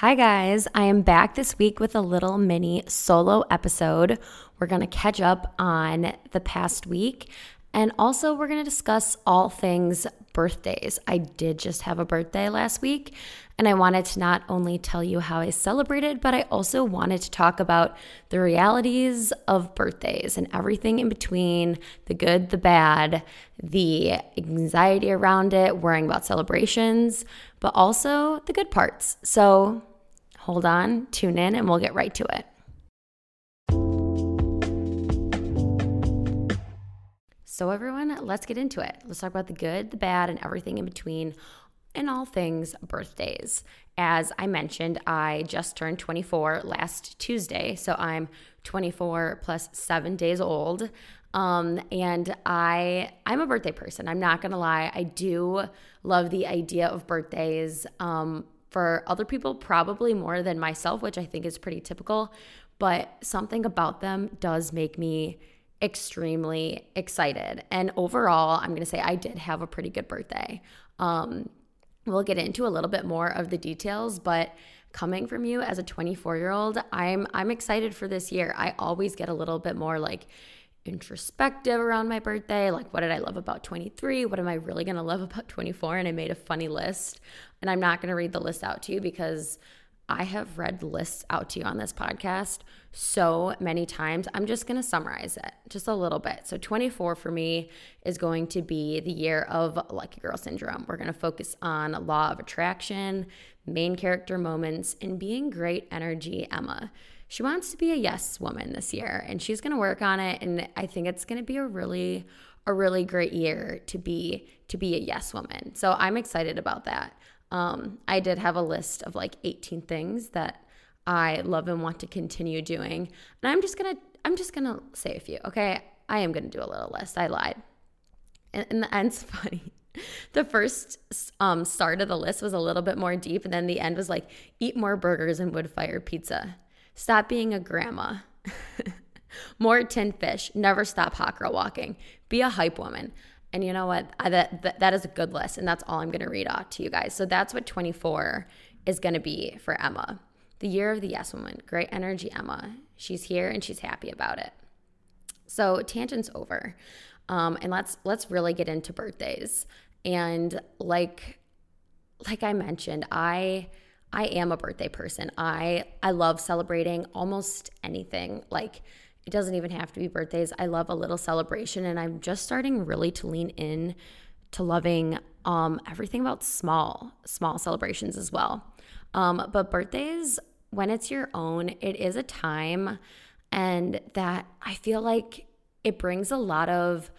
Hi, guys. I am back this week with a little mini solo episode. We're going to catch up on the past week and also we're going to discuss all things birthdays. I did just have a birthday last week, and I wanted to not only tell you how I celebrated, but I also wanted to talk about the realities of birthdays and everything in between the good, the bad, the anxiety around it, worrying about celebrations, but also the good parts. So hold on, tune in, and we'll get right to it. So, everyone, let's get into it. Let's talk about the good, the bad, and everything in between, and all things birthdays. As I mentioned, I just turned 24 last Tuesday. So, I'm 24 plus seven days old. Um, and I I'm a birthday person. I'm not gonna lie. I do love the idea of birthdays. Um, for other people, probably more than myself, which I think is pretty typical. But something about them does make me extremely excited. And overall, I'm going to say I did have a pretty good birthday. Um, we'll get into a little bit more of the details, but coming from you as a 24 year old, I'm I'm excited for this year. I always get a little bit more like introspective around my birthday. Like, what did I love about 23? What am I really going to love about 24? And I made a funny list. And I'm not going to read the list out to you because I have read lists out to you on this podcast so many times. I'm just going to summarize it just a little bit. So, 24 for me is going to be the year of Lucky Girl Syndrome. We're going to focus on law of attraction, main character moments, and being great energy Emma. She wants to be a yes woman this year and she's going to work on it and I think it's going to be a really a really great year to be to be a yes woman. So I'm excited about that. Um, I did have a list of like 18 things that I love and want to continue doing. And I'm just gonna I'm just gonna say a few, okay? I am gonna do a little list. I lied. And, and the end's funny. The first um, start of the list was a little bit more deep, and then the end was like eat more burgers and wood fire pizza. Stop being a grandma. more tin fish. Never stop hot girl walking. Be a hype woman. And you know what? I, that, that, that is a good list. And that's all I'm going to read off to you guys. So that's what 24 is going to be for Emma. The year of the yes woman. Great energy, Emma. She's here and she's happy about it. So tangents over. Um, and let's let's really get into birthdays. And like like I mentioned, I I am a birthday person. I I love celebrating almost anything. Like it doesn't even have to be birthdays. I love a little celebration and I'm just starting really to lean in to loving um, everything about small, small celebrations as well. Um, but birthdays, when it's your own, it is a time and that I feel like it brings a lot of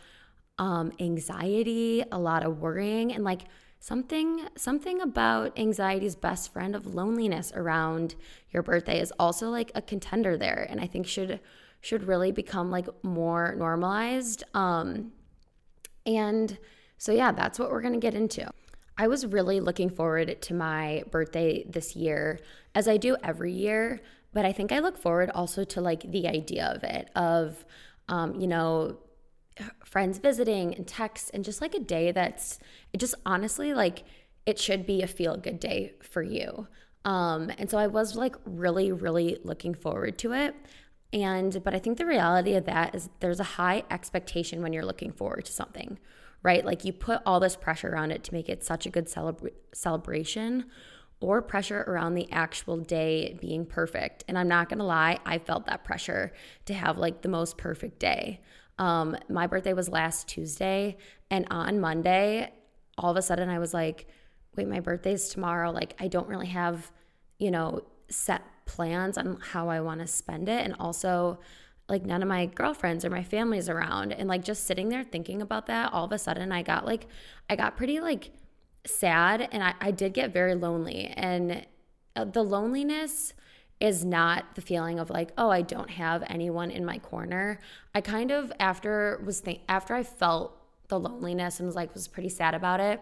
um, anxiety, a lot of worrying, and like something something about anxiety's best friend of loneliness around your birthday is also like a contender there, and I think should should really become like more normalized. Um, and so, yeah, that's what we're going to get into. I was really looking forward to my birthday this year, as I do every year. But I think I look forward also to like the idea of it, of, um, you know, friends visiting and texts, and just like a day that's just honestly like it should be a feel good day for you. Um, and so I was like really, really looking forward to it. And, but I think the reality of that is there's a high expectation when you're looking forward to something, right? Like you put all this pressure around it to make it such a good celebra- celebration or pressure around the actual day being perfect. And I'm not gonna lie, I felt that pressure to have like the most perfect day. Um, my birthday was last Tuesday, and on Monday, all of a sudden I was like, wait, my birthday's tomorrow. Like, I don't really have, you know, set plans on how I want to spend it. And also, like, none of my girlfriends or my family's around. And like, just sitting there thinking about that, all of a sudden, I got like, I got pretty like sad and I, I did get very lonely. And uh, the loneliness, is not the feeling of like oh i don't have anyone in my corner i kind of after was think after i felt the loneliness and was like was pretty sad about it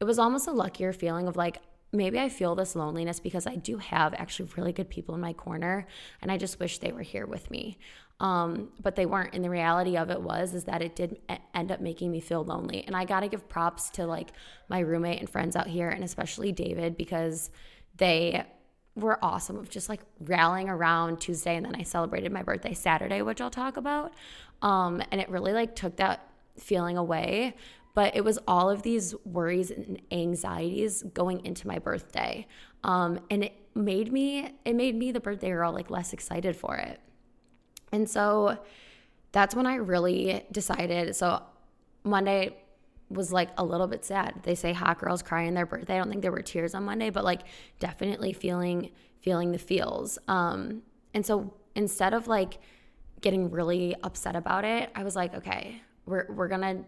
it was almost a luckier feeling of like maybe I feel this loneliness because I do have actually really good people in my corner and I just wish they were here with me. Um, but they weren't. And the reality of it was is that it did end up making me feel lonely. And I got to give props to like my roommate and friends out here and especially David because they were awesome of just like rallying around Tuesday and then I celebrated my birthday Saturday, which I'll talk about. Um, and it really like took that feeling away. But it was all of these worries and anxieties going into my birthday. Um, and it made me, it made me the birthday girl like less excited for it. And so that's when I really decided. So Monday was like a little bit sad. They say hot girls cry in their birthday. I don't think there were tears on Monday, but like definitely feeling feeling the feels. Um, and so instead of like getting really upset about it, I was like, okay, we're we're gonna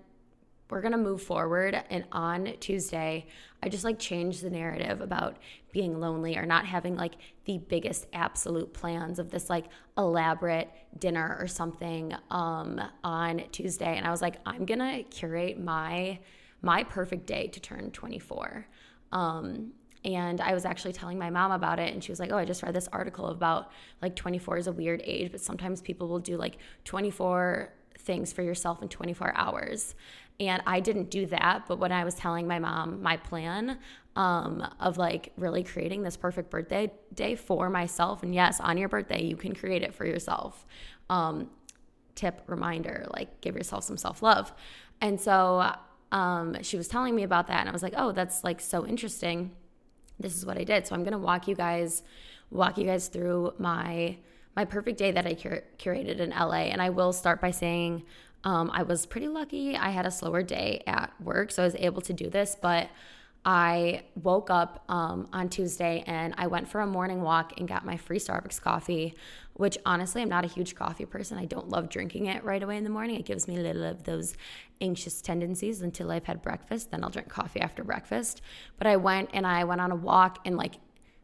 we're to move forward and on Tuesday I just like changed the narrative about being lonely or not having like the biggest absolute plans of this like elaborate dinner or something um on Tuesday and I was like I'm to curate my my perfect day to turn 24 um and I was actually telling my mom about it, and she was like, Oh, I just read this article about like 24 is a weird age, but sometimes people will do like 24 things for yourself in 24 hours. And I didn't do that. But when I was telling my mom my plan um, of like really creating this perfect birthday day for myself, and yes, on your birthday, you can create it for yourself. Um, tip reminder like give yourself some self love. And so um, she was telling me about that, and I was like, oh, that's like so interesting. This is what I did. So I'm gonna walk you guys, walk you guys through my my perfect day that I cur- curated in LA. And I will start by saying um, I was pretty lucky. I had a slower day at work, so I was able to do this. But I woke up um, on Tuesday and I went for a morning walk and got my free Starbucks coffee, which honestly, I'm not a huge coffee person. I don't love drinking it right away in the morning. It gives me a little of those anxious tendencies until I've had breakfast. Then I'll drink coffee after breakfast. But I went and I went on a walk and like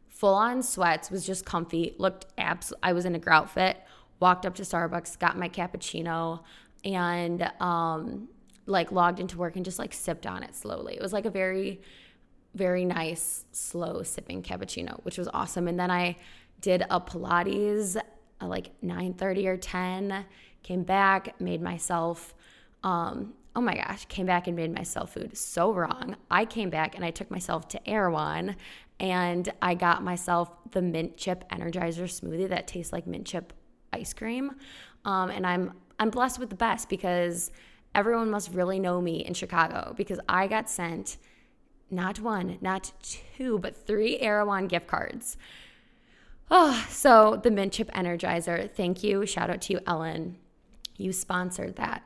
full on sweats, was just comfy, looked abs. I was in a grout fit, walked up to Starbucks, got my cappuccino, and um, like logged into work and just like sipped on it slowly. It was like a very, very nice, slow sipping cappuccino, which was awesome. And then I did a Pilates at like 9 30 or 10, came back, made myself. Um, oh my gosh, came back and made myself food. So wrong. I came back and I took myself to Erewhon and I got myself the mint chip energizer smoothie that tastes like mint chip ice cream. Um, and I'm I'm blessed with the best because everyone must really know me in Chicago because I got sent not one, not two, but three Erewhon gift cards. Oh, so the mint chip energizer. Thank you. Shout out to you, Ellen you sponsored that.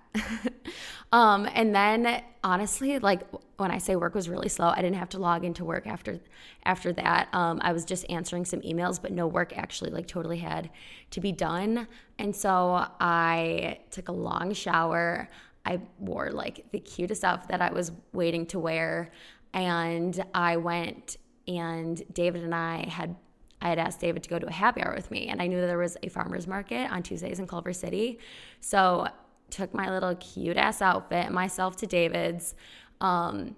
um, and then honestly, like when I say work was really slow, I didn't have to log into work after after that. Um, I was just answering some emails, but no work actually like totally had to be done. And so I took a long shower. I wore like the cutest outfit that I was waiting to wear, and I went and David and I had I had asked David to go to a happy hour with me, and I knew that there was a farmer's market on Tuesdays in Culver City. So took my little cute ass outfit, myself to David's. Um,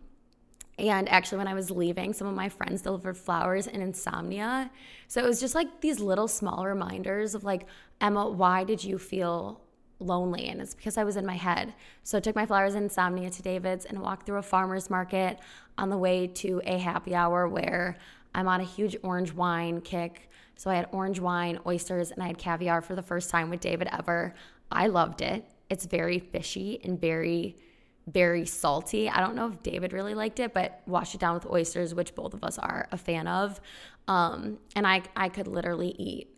and actually, when I was leaving, some of my friends delivered flowers and insomnia. So it was just like these little small reminders of like, Emma, why did you feel lonely? And it's because I was in my head. So I took my flowers and insomnia to David's and walked through a farmer's market on the way to a happy hour where I'm on a huge orange wine kick. So I had orange wine, oysters, and I had caviar for the first time with David ever. I loved it. It's very fishy and very, very salty. I don't know if David really liked it, but wash it down with oysters, which both of us are a fan of. Um, and I, I could literally eat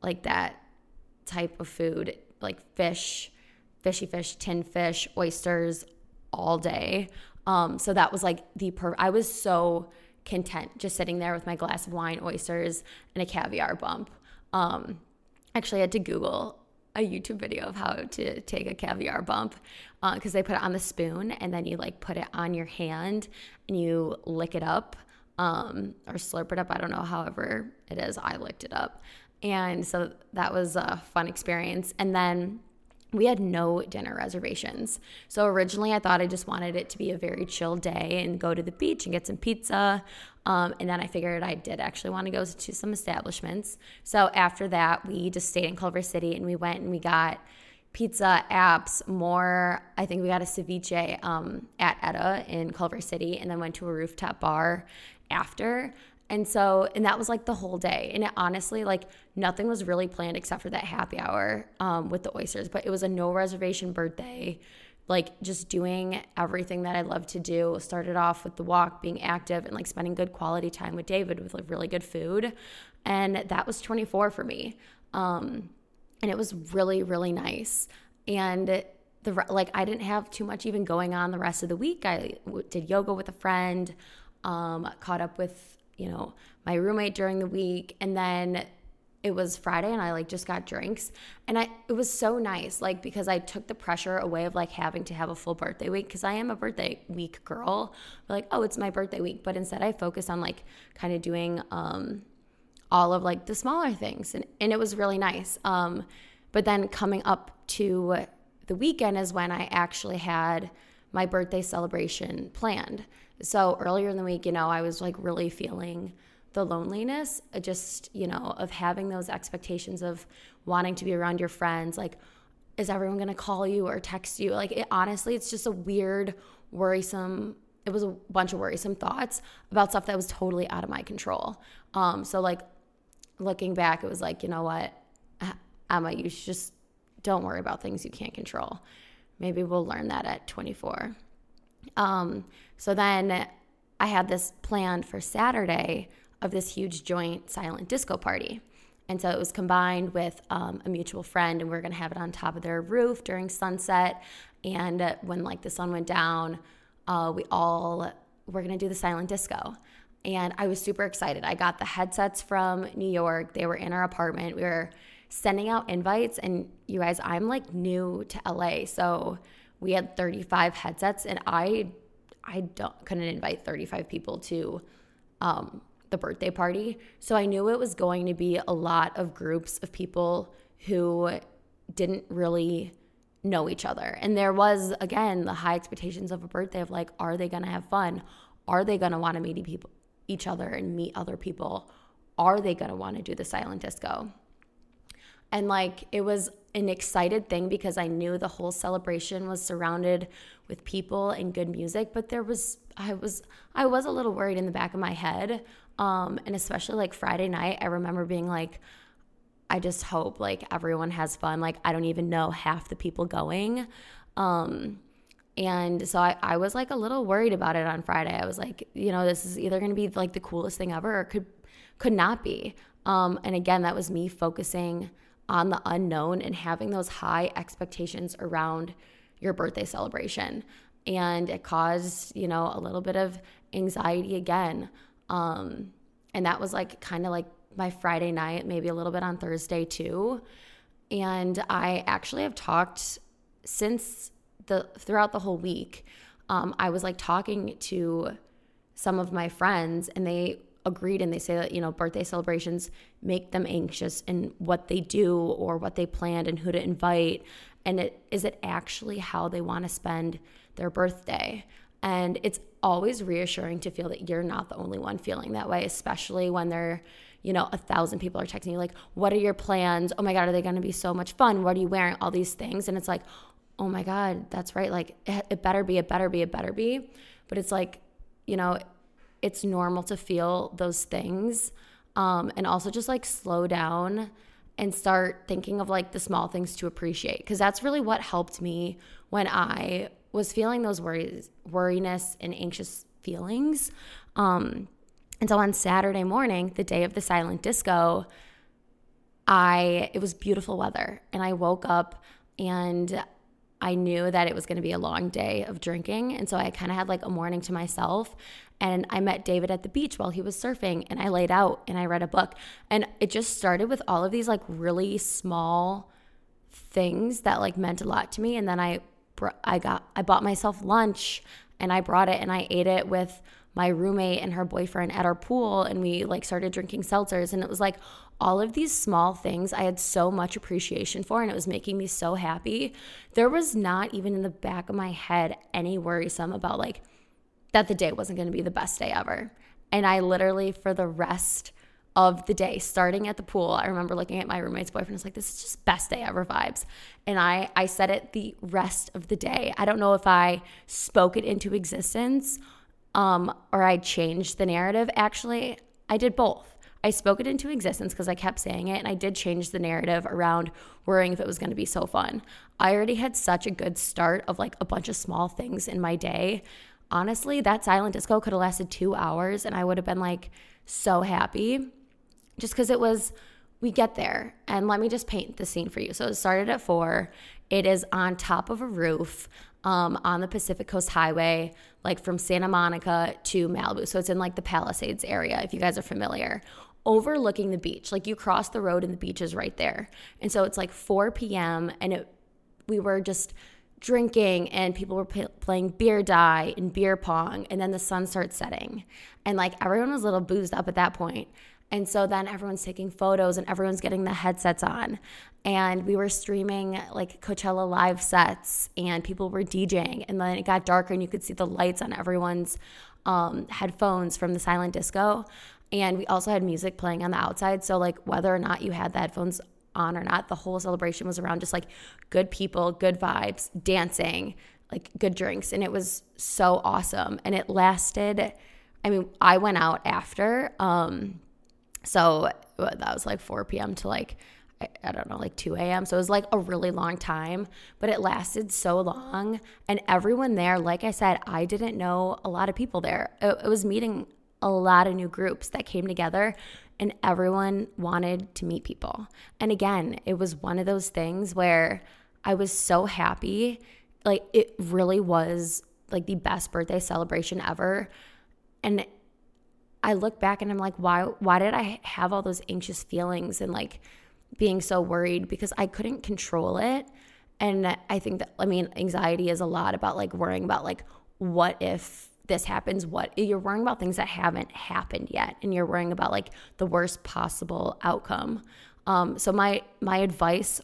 like that type of food, like fish, fishy fish, tin fish, oysters all day. Um, so that was like the per. I was so content just sitting there with my glass of wine, oysters, and a caviar bump. Um, actually, I had to Google a YouTube video of how to take a caviar bump because uh, they put it on the spoon and then you like put it on your hand and you lick it up um, or slurp it up. I don't know, however it is. I licked it up. And so that was a fun experience. And then we had no dinner reservations. So originally, I thought I just wanted it to be a very chill day and go to the beach and get some pizza. Um, and then I figured I did actually want to go to some establishments. So after that, we just stayed in Culver City and we went and we got pizza apps more i think we got a ceviche um, at etta in culver city and then went to a rooftop bar after And so, and that was like the whole day. And it, honestly, like nothing was really planned except for that happy hour um, with the oysters. But it was a no reservation birthday, like just doing everything that I love to do. Started off with the walk, being active, and like spending good quality time with David with like really good food. And that was 24 for me. Um, and it was really, really nice. And the like, I didn't have too much even going on the rest of the week. I did yoga with a friend, um, caught up with you know, my roommate during the week. And then it was Friday and I like just got drinks. And I it was so nice, like because I took the pressure away of like having to have a full birthday week because I am a birthday week girl. But like, oh, it's my birthday week. But instead I focused on like kind of doing um all of like the smaller things. And and it was really nice. Um, but then coming up to the weekend is when I actually had my birthday celebration planned. So earlier in the week, you know, I was like really feeling the loneliness, uh, just, you know, of having those expectations of wanting to be around your friends. Like, is everyone going to call you or text you? Like, it, honestly, it's just a weird, worrisome, it was a bunch of worrisome thoughts about stuff that was totally out of my control. Um, so, like, looking back, it was like, you know what, Emma, you just don't worry about things you can't control. Maybe we'll learn that at 24. Um, so then I had this planned for Saturday of this huge joint silent disco party. And so it was combined with um, a mutual friend, and we are gonna have it on top of their roof during sunset. And when like the sun went down, uh, we all were gonna do the silent disco. And I was super excited. I got the headsets from New York. They were in our apartment. We were sending out invites, and you guys, I'm like new to LA, so we had 35 headsets and I I don't couldn't invite 35 people to um, the birthday party. So I knew it was going to be a lot of groups of people who didn't really know each other. And there was again the high expectations of a birthday of like are they going to have fun? Are they going to want to meet people each other and meet other people? Are they going to want to do the silent disco? And like it was an excited thing because I knew the whole celebration was surrounded with people and good music, but there was I was I was a little worried in the back of my head. Um, and especially like Friday night, I remember being like, I just hope like everyone has fun. Like I don't even know half the people going. Um, and so I, I was like a little worried about it on Friday. I was like, you know, this is either gonna be like the coolest thing ever or could could not be. Um, and again, that was me focusing on the unknown and having those high expectations around your birthday celebration. And it caused, you know, a little bit of anxiety again. Um, and that was like kind of like my Friday night, maybe a little bit on Thursday too. And I actually have talked since the throughout the whole week. Um, I was like talking to some of my friends, and they agreed and they say that you know birthday celebrations make them anxious in what they do or what they planned and who to invite. And it is it actually how they want to spend their birthday? And it's always reassuring to feel that you're not the only one feeling that way especially when they're you know a thousand people are texting you like what are your plans? Oh my god are they going to be so much fun? What are you wearing? All these things. And it's like oh my god that's right. Like it better be it better be it better be. But it's like you know it's normal to feel those things. Um, and also just like slow down and start thinking of like the small things to appreciate. Cause that's really what helped me when I was feeling those worries, worriness and anxious feelings. Um, and so on Saturday morning, the day of the silent disco, I it was beautiful weather and I woke up and I knew that it was going to be a long day of drinking. And so I kind of had like a morning to myself. And I met David at the beach while he was surfing. And I laid out and I read a book. And it just started with all of these like really small things that like meant a lot to me. And then I, I got, I bought myself lunch and I brought it and I ate it with my roommate and her boyfriend at our pool and we like started drinking seltzers and it was like all of these small things I had so much appreciation for and it was making me so happy. There was not even in the back of my head any worrisome about like that the day wasn't going to be the best day ever. And I literally for the rest of the day starting at the pool i remember looking at my roommate's boyfriend I was like this is just best day ever vibes and i i said it the rest of the day i don't know if i spoke it into existence um, or I changed the narrative. Actually, I did both. I spoke it into existence because I kept saying it and I did change the narrative around worrying if it was going to be so fun. I already had such a good start of like a bunch of small things in my day. Honestly, that silent disco could have lasted two hours and I would have been like so happy just because it was, we get there. And let me just paint the scene for you. So it started at four. It is on top of a roof um, on the Pacific Coast Highway, like from Santa Monica to Malibu. So it's in like the Palisades area, if you guys are familiar overlooking the beach. Like you cross the road and the beach is right there. And so it's like 4 p.m. and it, we were just drinking and people were p- playing beer die and beer pong and then the sun starts setting. And like everyone was a little boozed up at that point. And so then everyone's taking photos and everyone's getting the headsets on. And we were streaming like coachella live sets and people were djing and then it got darker and you could see the lights on everyone's um, headphones from the silent disco. And we also had music playing on the outside. So, like, whether or not you had the headphones on or not, the whole celebration was around just like good people, good vibes, dancing, like good drinks. And it was so awesome. And it lasted, I mean, I went out after. Um, so that was like 4 p.m. to like, I, don't know, like 2 a.m. So it was like a really long time, but it lasted so long. And everyone there, like I said, I didn't know a lot of people there. It, it was meeting a lot of new groups that came together and everyone wanted to meet people. And again, it was one of those things where I was so happy. Like it really was like the best birthday celebration ever. And I look back and I'm like, why why did I have all those anxious feelings and like being so worried because I couldn't control it. And I think that I mean, anxiety is a lot about like worrying about like what if this happens what you're worrying about things that haven't happened yet and you're worrying about like the worst possible outcome. Um, so my my advice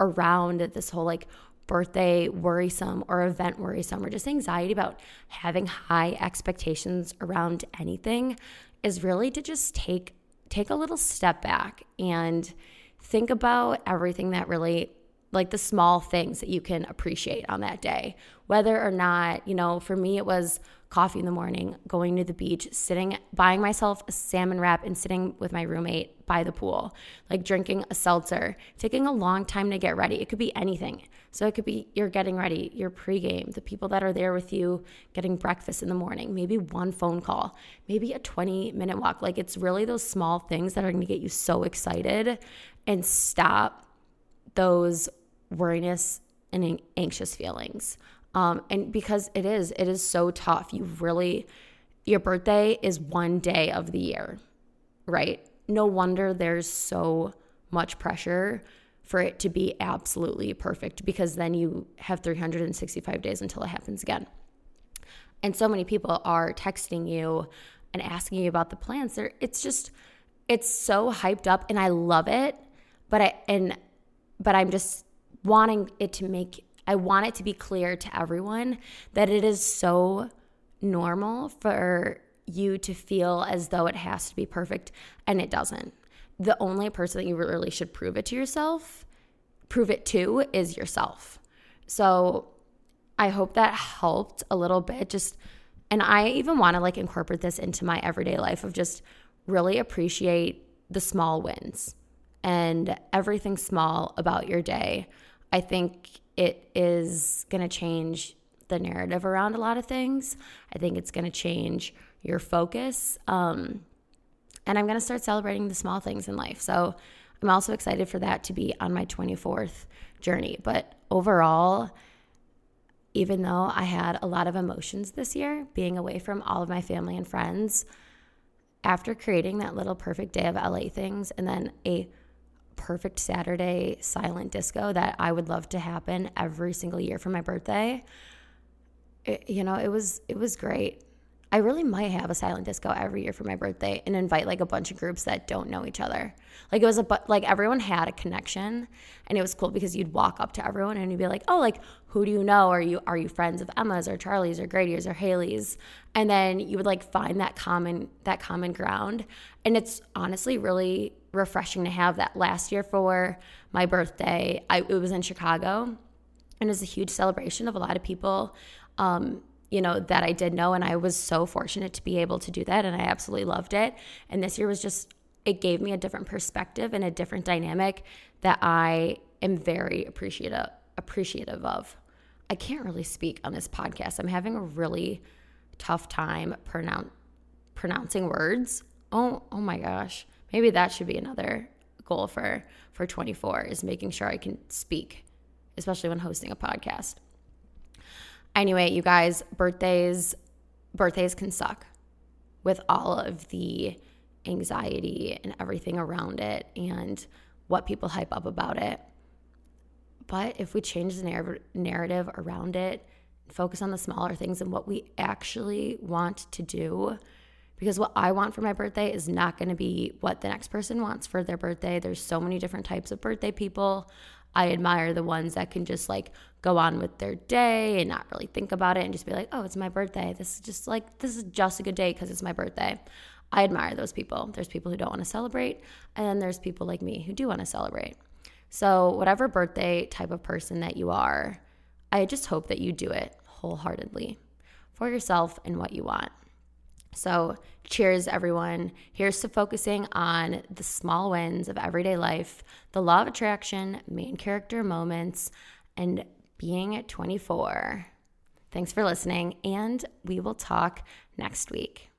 around this whole like birthday worrisome or event worrisome or just anxiety about having high expectations around anything is really to just take take a little step back and think about everything that really like the small things that you can appreciate on that day. Whether or not you know for me it was coffee in the morning, going to the beach, sitting, buying myself a salmon wrap and sitting with my roommate by the pool, like drinking a seltzer, taking a long time to get ready. It could be anything. So it could be you're getting ready, your pregame, the people that are there with you getting breakfast in the morning, maybe one phone call, maybe a 20 minute walk. Like it's really those small things that are to get you so excited and stop those worriness and anxious feelings. Um, and because it is, it is so tough. You really, your birthday is one day of the year, right? No wonder there's so much pressure for it to be absolutely perfect because then you have 365 days until it happens again. And so many people are texting you and asking you about the plans. There, it's just, it's so hyped up, and I love it. But I and but I'm just wanting it to make I want it to be clear to everyone that it is so normal for you to feel as though it has to be perfect and it doesn't. The only person that you really should prove it to yourself, prove it to, is yourself. So I hope that helped a little bit. Just, and I even want to like incorporate this into my everyday life of just really appreciate the small wins and everything small about your day. I think it is going to change the narrative around a lot of things. I think it's going to change your focus. Um, and I'm going to start celebrating the small things in life. So I'm also excited for that to be on my 24th journey. But overall, even though I had a lot of emotions this year, being away from all of my family and friends, after creating that little perfect day of LA things and then a perfect Saturday silent disco that I would love to happen every single year for my birthday. It, you know, it was it was great. I really might have a silent disco every year for my birthday and invite like a bunch of groups that don't know each other. Like it was a but like everyone had a connection and it was cool because you'd walk up to everyone and you'd be like, "Oh, like who do you know? Are you are you friends of Emma's or Charlie's or Grady's or Haley's?" And then you would like find that common that common ground. And it's honestly really refreshing to have that last year for my birthday. I, it was in Chicago and it was a huge celebration of a lot of people um, you know, that I did know. And I was so fortunate to be able to do that. And I absolutely loved it. And this year was just, it gave me a different perspective and a different dynamic that I am very appreciative appreciative of. I can't really speak on this podcast. I'm having a really tough time pronoun- pronouncing words. Oh, oh my gosh. Maybe that should be another goal for for 24 is making sure I can speak, especially when hosting a podcast. Anyway, you guys, birthdays birthdays can suck with all of the anxiety and everything around it and what people hype up about it. But if we change the narrative around it, focus on the smaller things and what we actually want to do, because what I want for my birthday is not going to be what the next person wants for their birthday. There's so many different types of birthday people. I admire the ones that can just like go on with their day and not really think about it and just be like, oh, it's my birthday. This is just like, this is just a good day because it's my birthday. I admire those people. There's people who don't want to celebrate, and then there's people like me who do want to celebrate. So, whatever birthday type of person that you are, I just hope that you do it wholeheartedly for yourself and what you want. So, cheers, everyone. Here's to focusing on the small wins of everyday life, the law of attraction, main character moments, and being at 24. Thanks for listening, and we will talk next week.